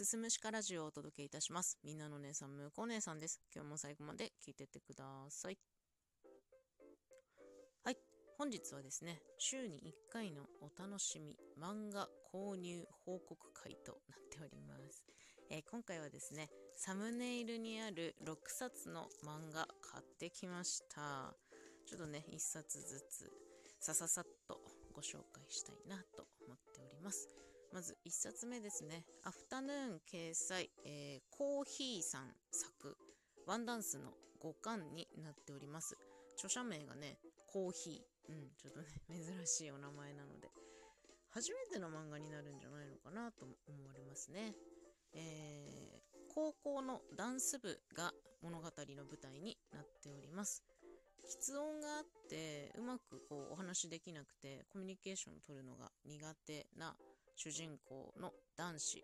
すすむしかラジオをお届けいたします。みんなの姉さん、むこ姉さんです。今日も最後まで聞いてってください。はい。本日はですね、週に1回のお楽しみ漫画購入報告会となっております。えー今回はですね、サムネイルにある6冊の漫画買ってきました。ちょっとね、1冊ずつさささっとご紹介したいなと思っております。まず1冊目ですね。アフタヌーン掲載、えーコーヒーさん作、ワンダンスの5巻になっております。著者名がね、コーヒー。うん、ちょっとね、珍しいお名前なので、初めての漫画になるんじゃないのかなと思われますね。えー高校のダンス部が物語の舞台になっております。喫音があってうまくこうお話できなくてコミュニケーションを取るのが苦手な主人公の男子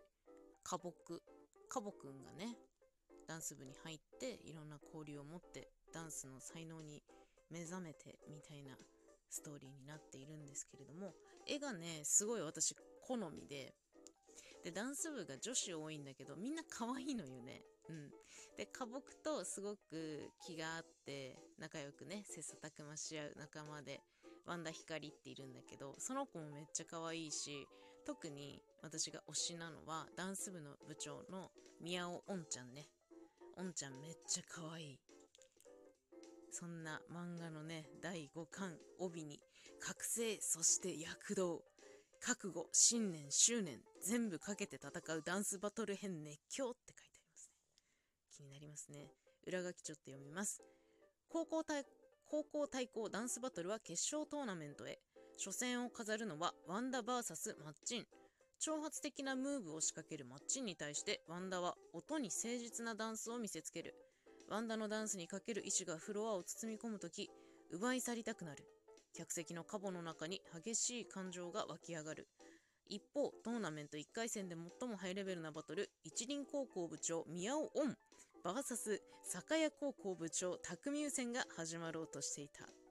カボクカボくんがねダンス部に入っていろんな交流を持ってダンスの才能に目覚めてみたいなストーリーになっているんですけれども絵がねすごい私好みででダンス部が女子多いんだけどみんな可愛いのよね。うん。で花木とすごく気があって仲良くね切磋琢磨し合う仲間でワンダヒカリっているんだけどその子もめっちゃ可愛いし特に私が推しなのはダンス部の部長の宮尾おんちゃんね。おんちゃんめっちゃ可愛い。そんな漫画のね第5巻帯に覚醒そして躍動。覚悟信念執念全部かけて戦うダンスバトル編熱狂って書いてありますね。気になりますね。裏書きちょっと読みます。高校対高校対抗ダンスバトルは決勝トーナメントへ。初戦を飾るのはワンダ VS マッチン。挑発的なムーブを仕掛けるマッチンに対してワンダは音に誠実なダンスを見せつける。ワンダのダンスにかける意志がフロアを包み込むとき奪い去りたくなる。客席のカボの中に激しい感情が湧き上がる。一方トーナメント1回戦で最もハイレベルなバトル一輪高校部長宮尾オン VS 酒屋高校部長匠優戦が始まろうとしていた。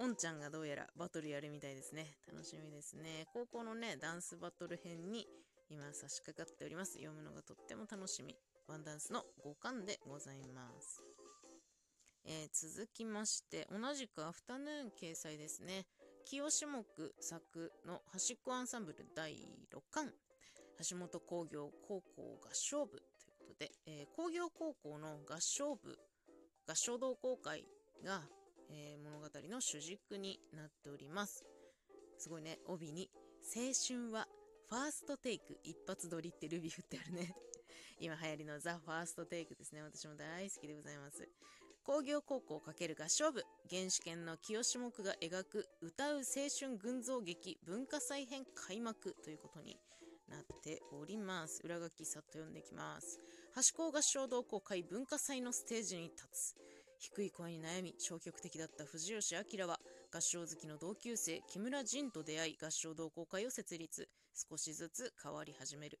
オンちゃんがどうやらバトルやるみたいですね。楽しみですね。高校のねダンスバトル編に今差し掛かっております。読むのがとっても楽しみ。ワンダンスの5巻でございます。えー続きまして同じくアフタヌーン掲載ですね。清志木作の端っこアンサンブル第6巻。橋本工業高校合唱部ということで、えー工業高校の合唱部合唱同好会が、えー物語の主軸になっております。すごいね。帯に「青春はファーストテイク一発撮り」ってルビー振ってあるね。今流行りのザ・ファーストテイクですね。私も大好きでございます。工業高校×合唱部原始圏の清志木が描く歌う青春群像劇文化祭編開幕ということになっております。裏書きさっと読んでいきます。橋高合唱同好会文化祭のステージに立つ。低い声に悩み消極的だった藤吉明は合唱好きの同級生木村仁と出会い合唱同好会を設立。少しずつ変わり始める。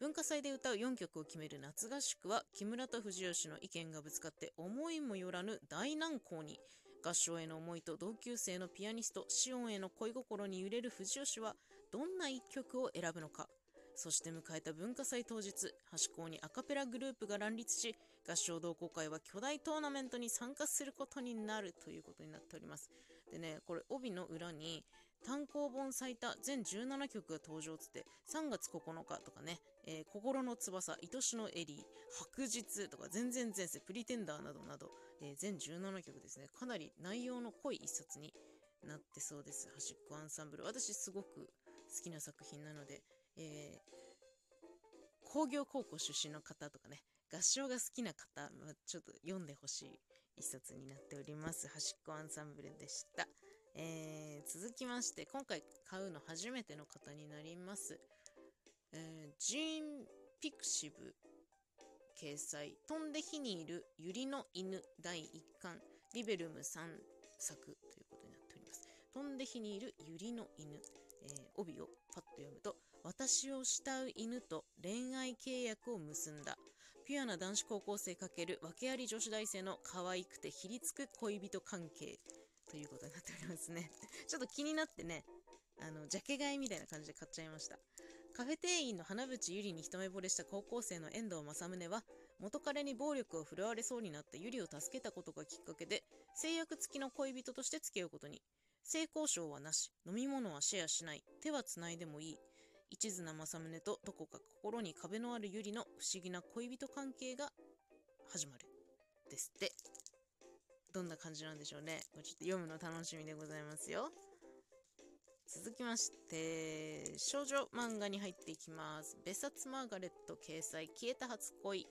文化祭で歌う4曲を決める夏合宿は木村と藤吉の意見がぶつかって思いもよらぬ大難航に合唱への思いと同級生のピアニストシオンへの恋心に揺れる藤吉はどんな一曲を選ぶのか。そして迎えた文化祭当日端校にアカペラグループが乱立し合唱同好会は巨大トーナメントに参加することになるということになっておりますでねこれ帯の裏に単行本最多全17曲が登場つって3月9日とかね、えー心の翼、愛しのエリー、白日とか全然前世、プリテンダーなどなど、えー全17曲ですね。かなり内容の濃い一冊になってそうです。端っこアンサンブル。私すごく好きな作品なので、えー工業高校出身の方とかね、合唱が好きな方、まあちょっと読んでほしい一冊になっております。端っこアンサンブルでした。えー続きまして今回買うの初めての方になります、えージーン・ピクシブ掲載「飛んで火にいるユリの犬」第1巻。リベルム3作ということになっております。飛んで火にいるユリの犬、えー帯をパッと読むと私を慕う犬と恋愛契約を結んだ。ピュアな男子高校生×訳あり女子大生の可愛くてひりつく恋人関係。ということになっておりますね。ちょっと気になってね、あの、ジャケ買いみたいな感じで買っちゃいました。カフェ店員の花淵ゆりに一目惚れした高校生の遠藤正宗は元彼に暴力を振るわれそうになったゆりを助けたことがきっかけで制約付きの恋人として付き合うことに。性交渉はなし。飲み物はシェアしない。手はつないでもいい。一途な正宗とどこか心に壁のあるゆりの不思議な恋人関係が始まるですってどんな感じなんでしょうねちょっと読むの楽しみでございますよ続きまして、少女漫画に入っていきます。別冊マーガレット掲載、消えた初恋、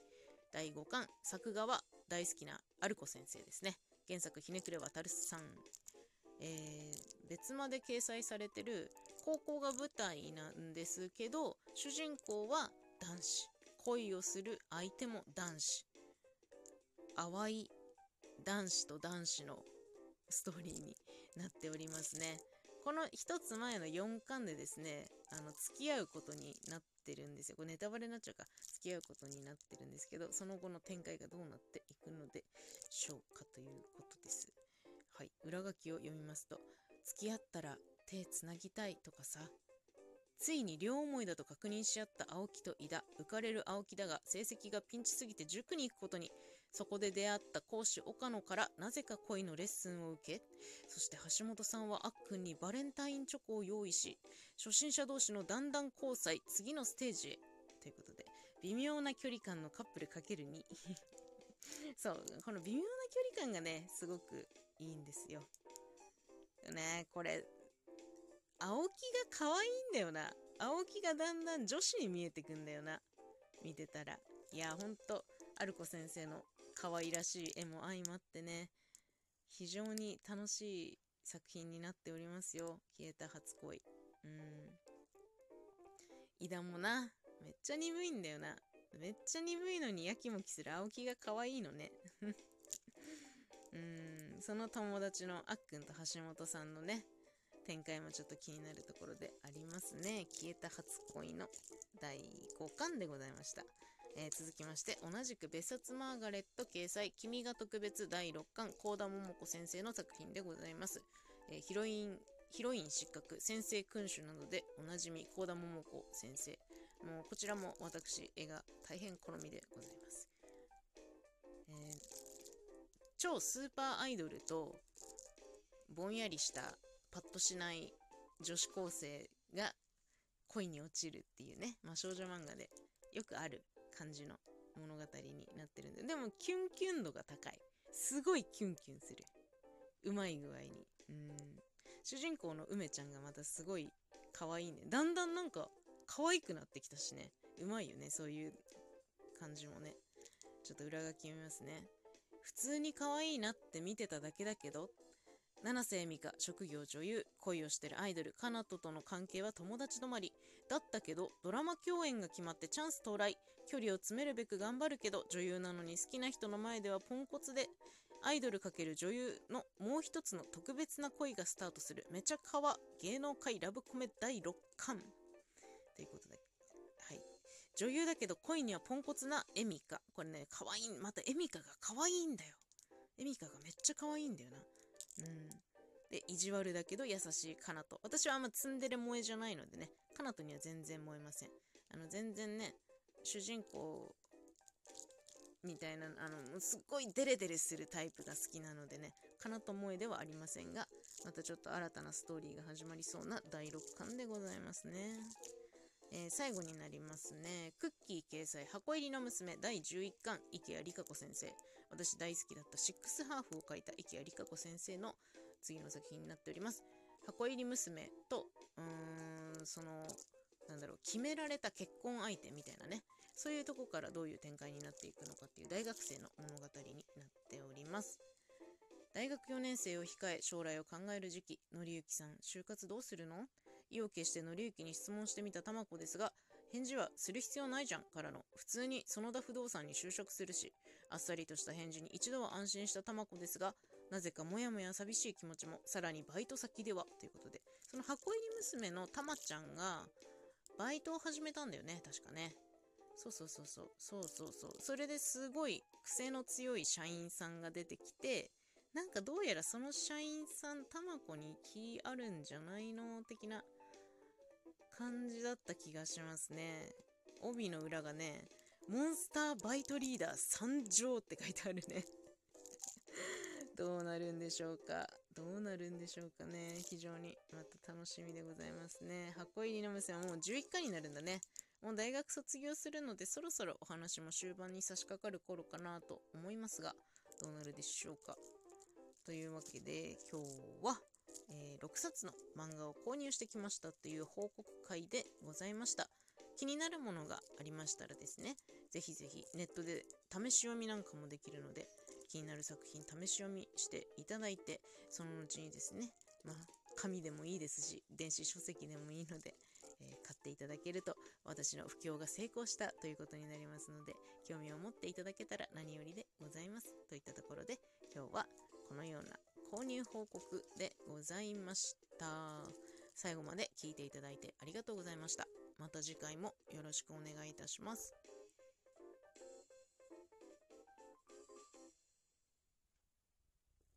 第5巻、作画は大好きなアルコ先生ですね。原作、ひねくれわたるさん。えー、別まで掲載されてる高校が舞台なんですけど、主人公は男子。恋をする相手も男子。淡い男子と男子のストーリーになっておりますね。この一つ前の4巻でですね、あの、付き合うことになってるんですよ。これネタバレになっちゃうか。付き合うことになってるんですけど、その後の展開がどうなっていくのでしょうかということです。はい。裏書きを読みますと、付き合ったら手つなぎたいとかさ、ついに両思いだと確認し合った青木と井田。浮かれる青木だが、成績がピンチすぎて塾に行くことに。そこで出会った講師岡野からなぜか恋のレッスンを受け、そして橋本さんはあっくんにバレンタインチョコを用意し、初心者同士のだんだん交際、次のステージへ。ということで、微妙な距離感のカップル ×2 そう、この微妙な距離感がね、すごくいいんですよ。ね、これ、青木が可愛いんだよな。青木がだんだん女子に見えてくんだよな。見てたら。いや、ほんと、アルコ先生の可愛らしい絵も相まってね、非常に楽しい作品になっておりますよ。消えた初恋。うん。井田もな、めっちゃ鈍いんだよな。めっちゃ鈍いのにやきもきする青木が可愛いのね。うん、その友達のあっくんと橋本さんのね、展開もちょっと気になるところでありますね。消えた初恋の第5巻でございました。えー、続きまして、同じく別冊マーガレット掲載、君が特別第6巻、幸田桃子先生の作品でございます。えー、ヒロイン、ヒロイン失格、先生君主などでおなじみ、幸田桃子先生。もうこちらも私、絵が大変好みでございます。えー、超スーパーアイドルと、ぼんやりしたパッとしない女子高生が恋に落ちるっていうね、まあ、少女漫画でよくある感じの物語になってるんで。でも、キュンキュン度が高い。すごいキュンキュンする。うまい具合に。うん。主人公の梅ちゃんがまたすごい可愛いね。だんだんなんか可愛くなってきたしね。うまいよね、そういう感じもね。ちょっと裏書き読みますね。普通に可愛いなって見てただけだけど、七瀬美香、職業女優、恋をしてるアイドル、カナトとの関係は友達止まり。だったけど、ドラマ共演が決まってチャンス到来。距離を詰めるべく頑張るけど、女優なのに好きな人の前ではポンコツで、アイドル×女優のもう一つの特別な恋がスタートする。めちゃかわ芸能界ラブコメ第6巻。ということで、はい。女優だけど恋にはポンコツなエミカ。これね、可愛い。またエミカが可愛いんだよ。エミカがめっちゃ可愛いんだよな。うん。で、意地悪だけど優しいカナト。私はあんまツンデレ萌えじゃないのでね、カナトには全然燃えません。あの、全然ね、主人公みたいな、あの、すっごいデレデレするタイプが好きなのでね、カナト萌えではありませんが、またちょっと新たなストーリーが始まりそうな第6巻でございますね。えー、最後になりますね。クッキー掲載箱入りの娘第11巻池谷理香子先生。私大好きだったシックスハーフを書いた池谷理香子先生の次の作品になっております。箱入り娘と、うーん、その、なんだろう、決められた結婚相手みたいなね、そういうとこからどういう展開になっていくのかっていう大学生の物語になっております。大学4年生を控え、将来を考える時期、のりゆきさん、就活どうするの？意を決してのりゆきに質問してみたたまこですが、返事はする必要ないじゃんからの、普通に園田不動産に就職するし、あっさりとした返事に一度は安心したたまこですが、なぜかもやもや寂しい気持ちも、さらにバイト先では、ということで、その箱入り娘のたまちゃんが、バイトを始めたんだよね、確かね。そうそうそうそう、そうそうそう。それですごい癖の強い社員さんが出てきて、なんかどうやらその社員さん、たまこに気あるんじゃないの的な感じだった気がしますね。帯の裏がね、モンスターバイトリーダー参上って書いてあるね どうなるんでしょうかどうなるんでしょうかね非常にまた楽しみでございますね。箱入りの娘はもう11回になるんだね。もう大学卒業するのでそろそろお話も終盤に差し掛かる頃かなと思いますが、どうなるでしょうか。というわけで今日は、えー、6冊の漫画を購入してきましたという報告会でございました。気になるものがありましたらですね、ぜひぜひネットで試し読みなんかもできるので、気になる作品試し読みしていただいて、その後にですね、まあ、紙でもいいですし、電子書籍でもいいので、えー、買っていただけると私の布教が成功したということになりますので、興味を持っていただけたら何よりでございます。といったところで、今日はこのような購入報告でございました。最後まで聞いていただいてありがとうございました。また次回もよろしくお願いいたします。